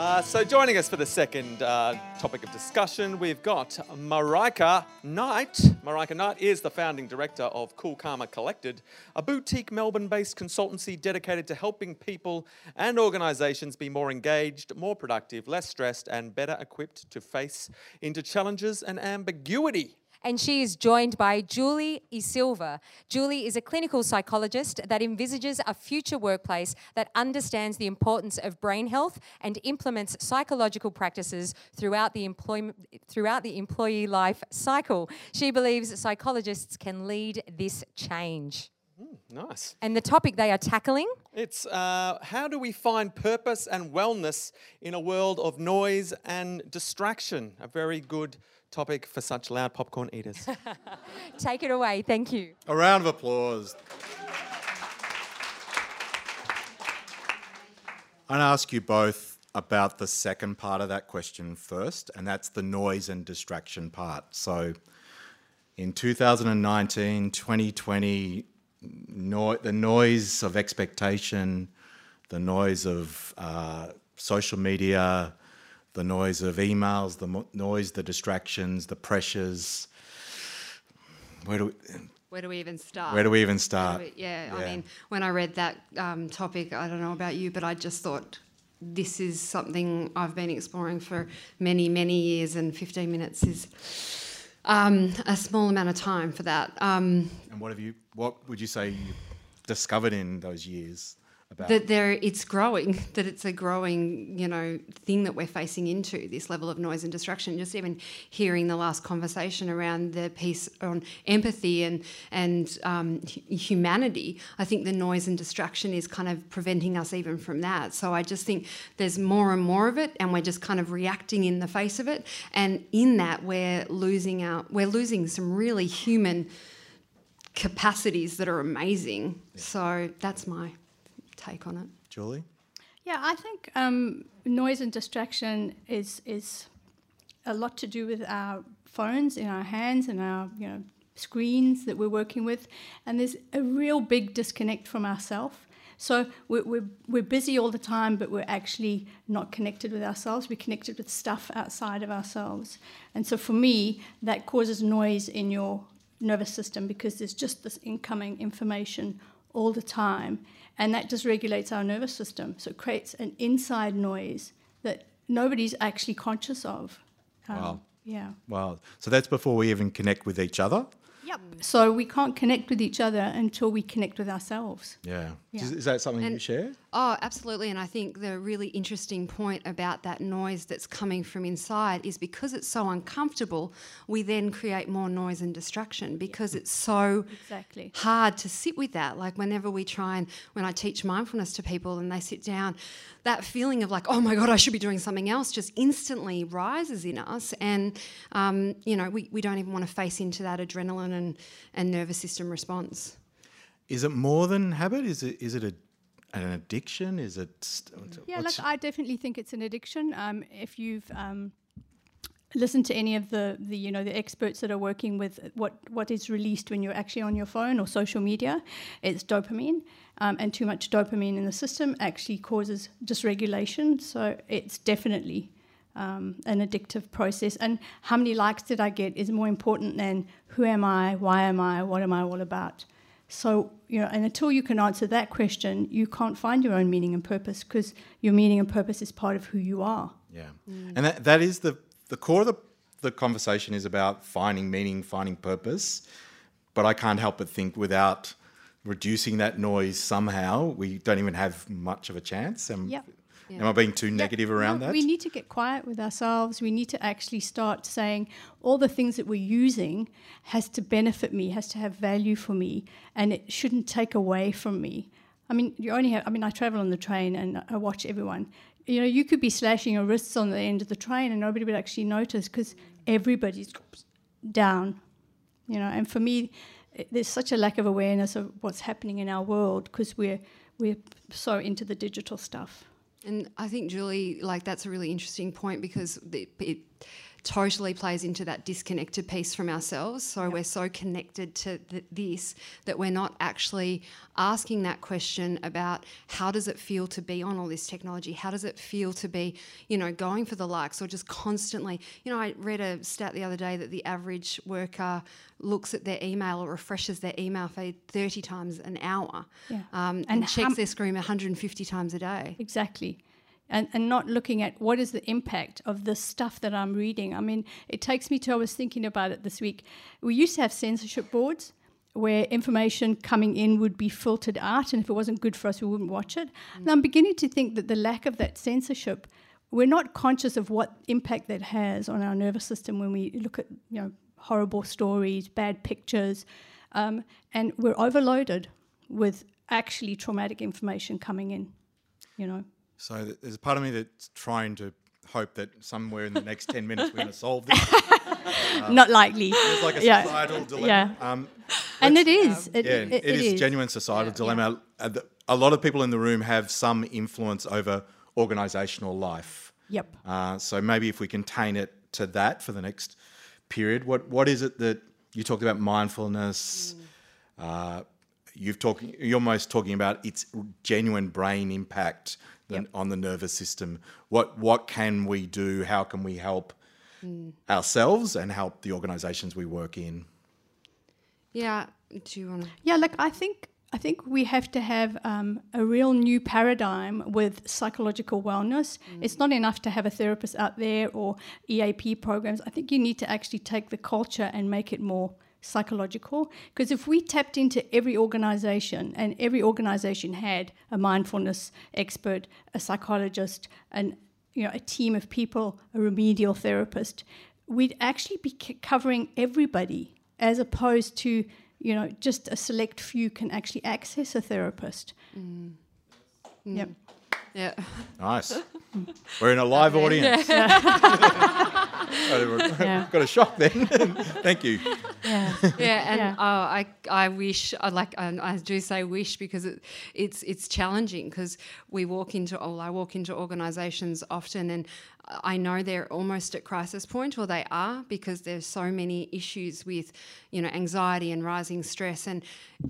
Uh, so, joining us for the second uh, topic of discussion, we've got Marika Knight. Marika Knight is the founding director of Cool Karma Collective, a boutique Melbourne based consultancy dedicated to helping people and organisations be more engaged, more productive, less stressed, and better equipped to face into challenges and ambiguity and she is joined by Julie E. Silva. Julie is a clinical psychologist that envisages a future workplace that understands the importance of brain health and implements psychological practices throughout the employment throughout the employee life cycle. She believes psychologists can lead this change. Mm, nice. And the topic they are tackling? It's uh, how do we find purpose and wellness in a world of noise and distraction? A very good topic for such loud popcorn eaters. Take it away. Thank you. A round of applause. I'd ask you both about the second part of that question first, and that's the noise and distraction part. So, in 2019, 2020, no, the noise of expectation, the noise of uh, social media, the noise of emails, the mo- noise, the distractions, the pressures. Where do we, where do we even start? Where do we even start? We, yeah, yeah, I mean, when I read that um, topic, I don't know about you, but I just thought this is something I've been exploring for many, many years, and 15 minutes is um, a small amount of time for that. Um, and what have you? What would you say you discovered in those years? That there it's growing that it's a growing you know thing that we're facing into this level of noise and distraction. Just even hearing the last conversation around the piece on empathy and and um, humanity i think the noise and distraction is kind of preventing us even from that. So i just think there's more and more of it and we're just kind of reacting in the face of it. And in that we're losing out we're losing some really human capacities that are amazing. Yeah. so that's my take on it. Julie? Yeah, I think um, noise and distraction is is a lot to do with our phones in our hands and our you know screens that we're working with, and there's a real big disconnect from ourselves. So we're, we're, we're busy all the time, but we're actually not connected with ourselves. We're connected with stuff outside of ourselves. And so for me, that causes noise in your nervous system because there's just this incoming information all the time and that dysregulates our nervous system. So it creates an inside noise that nobody's actually conscious of. Um, wow. Yeah. Wow. So that's before we even connect with each other? Yep. So we can't connect with each other until we connect with ourselves. Yeah. yeah. Is, is, that something and, you share? Oh, absolutely. And I think the really interesting point about that noise that's coming from inside is because it's so uncomfortable, we then create more noise and distraction because it's so exactly. hard to sit with that. Like whenever we try and when I teach mindfulness to people and they sit down, that feeling of like, oh my God, I should be doing something else just instantly rises in us. And, um, you know, we, we don't even want to face into that adrenaline and, and nervous system response. Is it more than habit? Is it, is it a an addiction? Is it? St- yeah, look, I definitely think it's an addiction. Um, if you've um, listened to any of the, the you know the experts that are working with what what is released when you're actually on your phone or social media, it's dopamine, um, and too much dopamine in the system actually causes dysregulation. So it's definitely. Um, an addictive process, and how many likes did I get is more important than who am I, why am I, what am I all about. So, you know, and until you can answer that question, you can't find your own meaning and purpose because your meaning and purpose is part of who you are. Yeah. Mm. And that, that is the, the core of the, the conversation is about finding meaning, finding purpose. But I can't help but think without reducing that noise somehow, we don't even have much of a chance. And yep. Yeah. Am I being too yeah. negative around no, that? We need to get quiet with ourselves. We need to actually start saying all the things that we're using has to benefit me, has to have value for me, and it shouldn't take away from me. I mean, you only have, I mean, I travel on the train and I watch everyone. You know, you could be slashing your wrists on the end of the train and nobody would actually notice because everybody's down. You know, and for me, eh, there's such a lack of awareness of what's happening in our world because we're we're so into the digital stuff. And I think Julie, like that's a really interesting point because it, it, totally plays into that disconnected piece from ourselves. So we're so connected to th- this that we're not actually asking that question about how does it feel to be on all this technology? How does it feel to be, you know, going for the likes or just constantly? You know, I read a stat the other day that the average worker looks at their email or refreshes their email feed 30 times an hour Yeah. um, and, And checks how- their screen 150 times a day. Exactly. And, and not looking at what is the impact of the stuff that I'm reading. I mean, it takes me to, I was thinking about it this week. We used to have censorship boards where information coming in would be filtered out, and if it wasn't good for us, we wouldn't watch it. And I'm beginning to think that the lack of that censorship, we're not conscious of what impact that has on our nervous system when we look at, you know, horrible stories, bad pictures, um, and we're overloaded with actually traumatic information coming in, you know. So th- there's a part of me that's trying to hope that somewhere in the next 10 minutes we're going to solve this. not likely. It's like a Yeah. societal dilemma. Yeah. Um, and it is. It, yeah, it, it is, genuine societal dilemma. Uh, the- A lot of people in the room have some influence over organisational life. Yep. Uh, so maybe if we contain it to that for the next period, what what is it that you talked about mindfulness? Uh, you've talking you're almost talking about its genuine brain impact than on the nervous system. What what can we do? How can we help ourselves and help the organisations we work in? Yeah. Do you want to? Yeah, like I think I think we have to have um, a real new paradigm with psychological wellness. It's not enough to have a therapist out there or EAP programs. I think you need to actually take the culture and make it more psychological. Because if we tapped into every organization and every organization had a mindfulness expert, a psychologist, and you know a team of people, a remedial therapist, we'd actually be c- covering everybody as opposed to you know just a select few can actually access a therapist. Mm. Mm. Yep. Yeah. Nice. We're in a live audience. Yeah. Got a shock then. Thank you. Yeah. yeah, and Yeah. Uh, I I wish I like um, I do say wish because it, it's it's challenging because we walk into well, I walk into organisations often and I know they're almost at crisis point or they are because there's so many issues with you know anxiety and rising stress and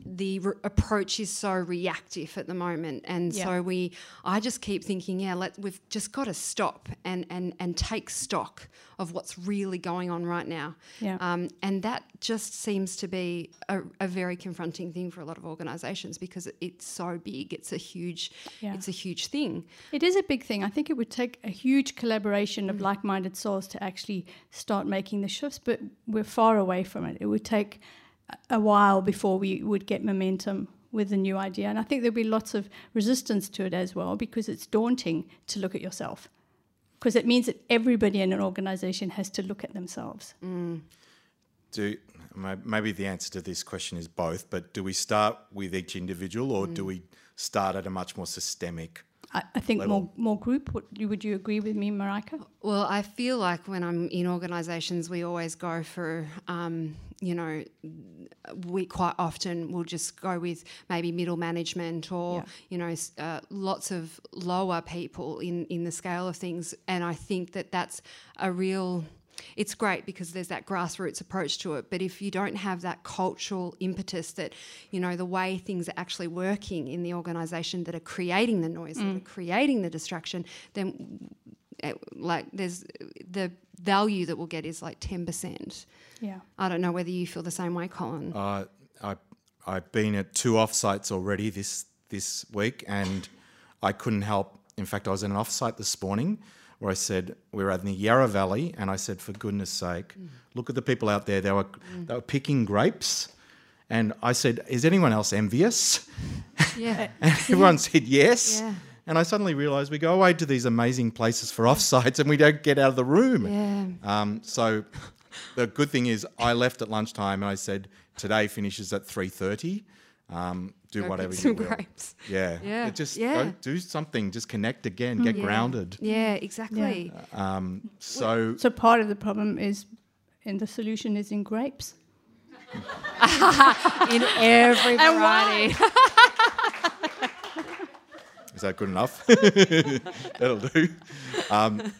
the re- approach is so reactive at the moment and Yeah. so we I just keep thinking yeah let we've just got to stop and and and take stock of what's really going on right now Yeah. um, and that just seems to be a, a very confronting thing for a lot of organisations because it, it's so big. It's a huge, Yeah. it's a huge thing. It is a big thing. I think it would take a huge collaboration of mm. like minded souls to actually start making the shifts, but we're far away from it. It would take a- a while before we would get momentum with the new idea. And I think there'll be lots of resistance to it as well because it's daunting to look at yourself. Because it means that everybody in an organization has to look at themselves. Mm. Do maybe the answer to this question is both, but do we start with each individual or mm. do we start at a much more systemic? I, I think Level. more more group. Would you, would you agree with me, Marika? Well, I feel like when I'm in organisations, we always go for, um, you know, we quite often will just go with maybe middle management or, Yeah. you know, uh, lots of lower people in, in the scale of things. And I think that that's a real. It's great because there's that grassroots approach to it, but if you don't have that cultural impetus that, you know, the way things are actually working in the organisation that are creating the noise, that are creating the distraction, then uh, like there's the value that we'll get is like 10%. Yeah. I don't know whether you feel the same way, Colin. Uh, I I've been at two offsites already this this week, and I couldn't help. In fact, I was in an offsite this morning where I said we were in the Yarra Valley, and I said, for goodness sake, look at the people out there. They were they were picking grapes. And I said, "Is anyone else envious?" yeah. And everyone said yes. Yeah. And I suddenly realised we go away to these amazing places for offsites, and we don't get out of the room. Yeah. Um, so the good thing is I left at lunchtime and I said today finishes at three thirty. Um, do Go whatever pick you some will. grapes. Yeah, Yeah, It just yeah. go do something. Just connect again. Get Yeah. grounded. Yeah, exactly. Um, so So part of the problem is, and the solution is in grapes. In every variety. is that good enough? That'll do. Um,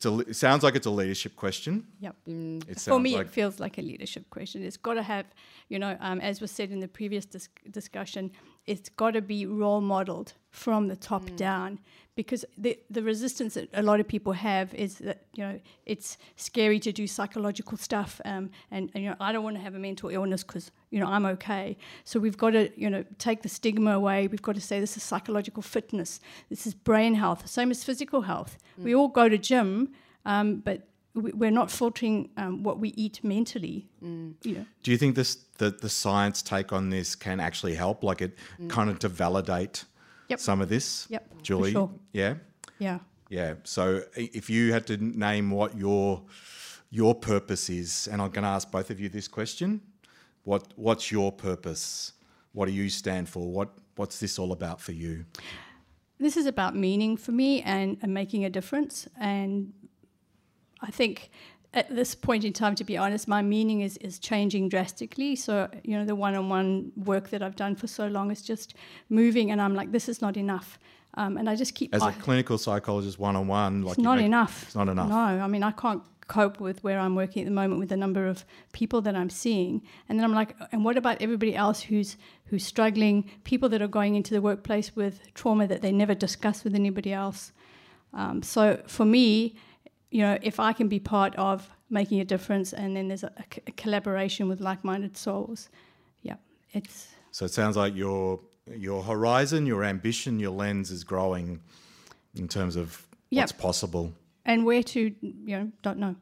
it's a, it sounds like it's a leadership question. Yep. It For me, like it feels like a leadership question. It's got to have, you know, um, as was said in the previous dis- discussion, it's got to be role modeled from the top down because the, the resistance that a lot of people have is that, you know, it's scary to do psychological stuff um, and, and, you know, I don't want to have a mental illness because, you know, I'm okay. So we've got to, you know, take the stigma away. We've got to say this is psychological fitness. This is brain health, same as physical health. We all go to gym, um, but we're not filtering um, what we eat mentally. You know, Do you think this the, the science take on this can actually help, like it kind of to validate Yep. some of this? Yep, for Julie. sure. Yeah, yeah. yeah. So if you had to name what your your purpose is, and I'm going to ask both of you this question: what what's your purpose? What do you stand for? What what's this all about for you? This is about meaning for me and, and making a difference. And I think at this point in time, to be honest, my meaning is, is changing drastically. So, you know, the one on one work that I've done for so long is just moving, and I'm like, this is not enough. Um, and I just keep. As a clinical psychologist, one on one, like it's not make- enough. It's not enough. No, I mean, I can't cope with where I'm working at the moment with the number of people that I'm seeing. And then I'm like, and what about everybody else who's who's struggling? People that are going into the workplace with trauma that they never discuss with anybody else. Um, so for me, you know, if I can be part of making a difference, and then there's a collaboration with like-minded souls, yeah, it's So it sounds like your your horizon, your ambition, your lens is growing in terms of Yep. what's possible. and where to, you know, don't know.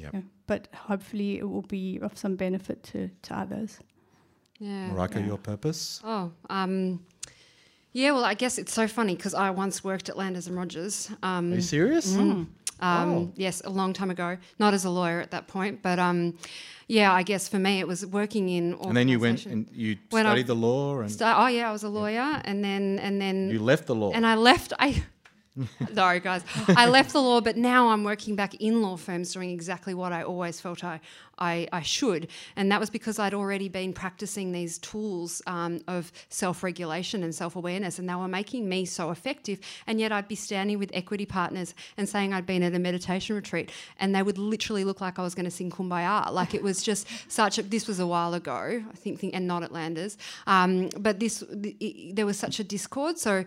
Yep. Yeah, but hopefully it will be of some benefit to, to others. Yeah. Marika, your purpose? Oh, um, yeah. Well, I guess it's so funny because I once worked at Landers and Rogers. Um, Are you serious? Um, Oh. Yes, a long time ago. Not as a lawyer at that point, but um, yeah, I guess for me it was working in. And then you went and you When I- studied the law and oh yeah, I was a lawyer, and then and then you left the law. and I left. I sorry guys, I left the law, but now I'm working back in law firms doing exactly what I always felt I I, I should, and that was because I'd already been practicing these tools um, of self-regulation and self-awareness, and they were making me so effective. And yet I'd be standing with equity partners and saying I'd been at a meditation retreat, and they would literally look like I was going to sing Kumbaya. Like it was just such. A, this was a while ago, I think, and not at Landers, um, but this there was such a discord. So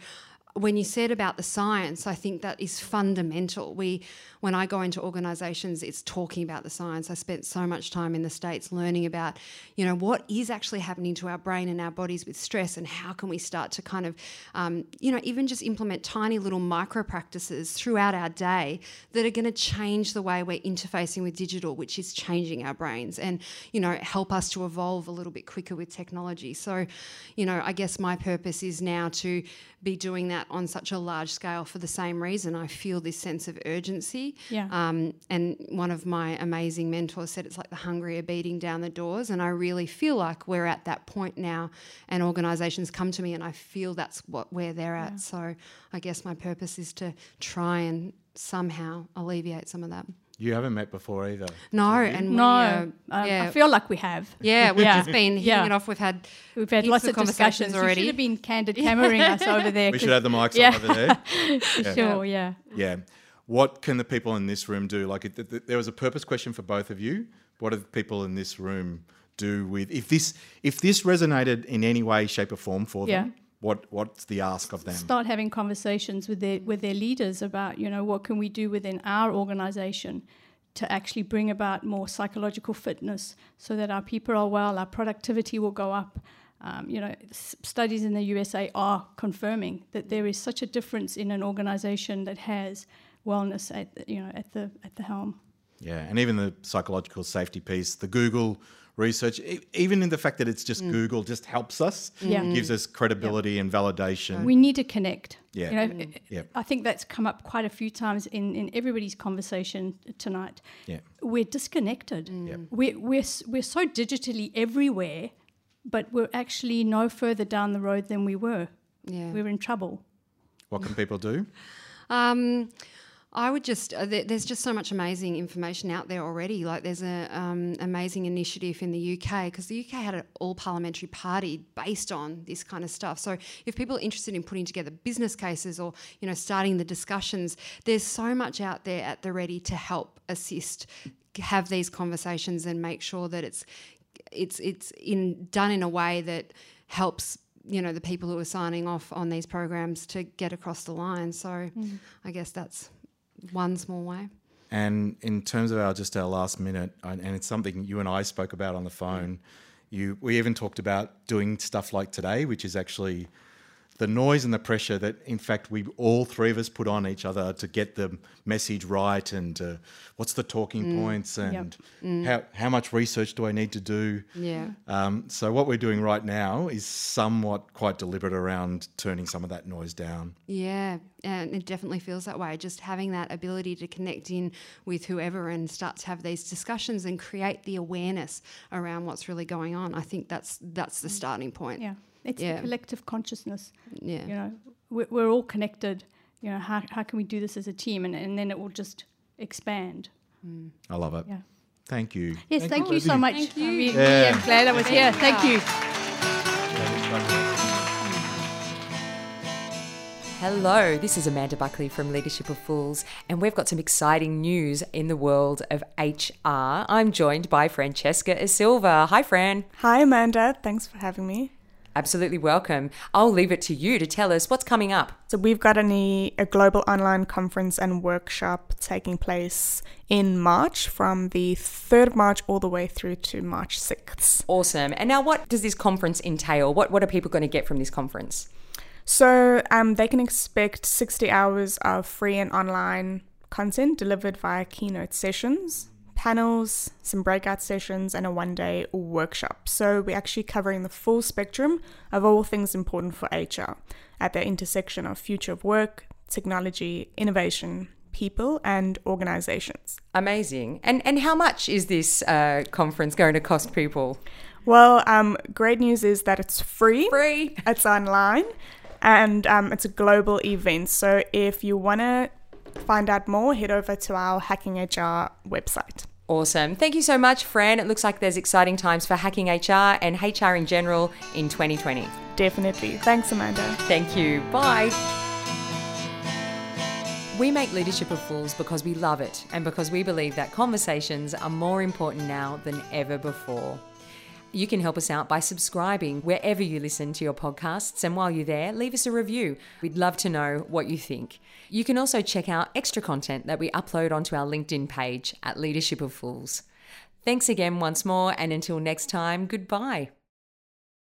when you said about the science, I think that is fundamental. We, when I go into organisations, it's talking about the science. I spent so much time in the states learning about, you know, what is actually happening to our brain and our bodies with stress, and how can we start to kind of, um, you know, even just implement tiny little micro practices throughout our day that are going to change the way we're interfacing with digital, which is changing our brains, and you know, help us to evolve a little bit quicker with technology. So, you know, I guess my purpose is now to be doing that on such a large scale for the same reason. I feel this sense of urgency. Yeah. Um, and one of my amazing mentors said it's like the hungry are beating down the doors. And I really feel like we're at that point now, and organisations come to me, and I feel that's what where they're at. So I guess my purpose is to try and somehow alleviate some of that. You haven't met before either. No, and we, No, uh, um, yeah, I feel like we have. yeah, we've Yeah. just been hitting Yeah. it off. We've had We've had lots of of conversations discussions. already. You should have been candid cameraing us over there. We should have the mics Yeah. on over there. Sure, yeah. Yeah. What can the people in this room do? Like, it, th- th- there was a purpose question for both of you. What do the people in this room do with if this if this resonated in any way, shape, or form for them? What what's the ask of them? Start having conversations with their with their leaders about you know what can we do within our organisation to actually bring about more psychological fitness so that our people are well, our productivity will go up. Um, you know, s- studies in the USA are confirming that there is such a difference in an organisation that has wellness at the- you know at the at the helm. Yeah, and even the psychological safety piece, the Google research, e- even in the fact that it's just Google, just helps us. Yeah. Mm. gives us credibility and validation. We need to connect. Yeah. You know, Yep. I think that's come up quite a few times in, in everybody's conversation tonight. Yeah. We're disconnected. Yep. We're, we're, we're so digitally everywhere, but we're actually no further down the road than we were. yeah. We're in trouble. What can people do? Um, I would just, uh, there, there's just so much amazing information out there already. Like there's an um, amazing initiative in the UK because the UK had an all parliamentary party based on this kind of stuff. So if people are interested in putting together business cases or, you know, starting the discussions, there's so much out there at the ready to help assist have these conversations and make sure that it's it's it's in done in a way that helps you know the people who are signing off on these programs to get across the line. So mm. I guess that's one small way. And in terms of our just our last minute, and it's something you and I spoke about on the phone. You we even talked about doing stuff like today, which is actually the noise and the pressure that, in fact, we all three of us put on each other to get the message right and uh, what's the talking mm. points and yep. mm. how, how much research do I need to do. Yeah. Um, so, what we're doing right now is somewhat quite deliberate around turning some of that noise down. Yeah, and it definitely feels that way. Just having that ability to connect in with whoever and start to have these discussions and create the awareness around what's really going on. I think that's that's the mm. starting point. Yeah. It's yeah. the collective consciousness. Yeah. You know, we're, we're, all connected. You know, how, how can we do this as a team? And, and then it will just expand. Mm. I love it. Yeah. Thank you. Yes, thank, thank you, you so much. Thank you. I'm really, yeah. really glad I was here. Thank you. Hello, this is Amanda Buckley from Leadership of Fools, and we've got some exciting news in the world of HR. I'm joined by Francesca Silva. Hi, Fran. Hi, Amanda. Thanks for having me. Absolutely welcome. I'll leave it to you to tell us what's coming up. So, we've got an, a global online conference and workshop taking place in March from the 3rd of March all the way through to March 6th. Awesome. And now, what does this conference entail? What, what are people going to get from this conference? So, um, they can expect 60 hours of free and online content delivered via keynote sessions panels, some breakout sessions, and a one day workshop. So we're actually covering the full spectrum of all things important for HR at the intersection of future of work, technology, innovation, people, and organizations. Amazing. And, and how much is this uh, conference going to cost people? Well, um, great news is that it's free. Free. It's online and um, it's a global event. So if you want to find out more, head over to our Hacking HR website. Awesome. Thank you so much, Fran. It looks like there's exciting times for hacking HR and HR in general in 2020. Definitely. Thanks, Amanda. Thank you. Bye. We make Leadership of Fools because we love it and because we believe that conversations are more important now than ever before. You can help us out by subscribing wherever you listen to your podcasts. And while you're there, leave us a review. We'd love to know what you think. You can also check out extra content that we upload onto our LinkedIn page at Leadership of Fools. Thanks again once more, and until next time, goodbye.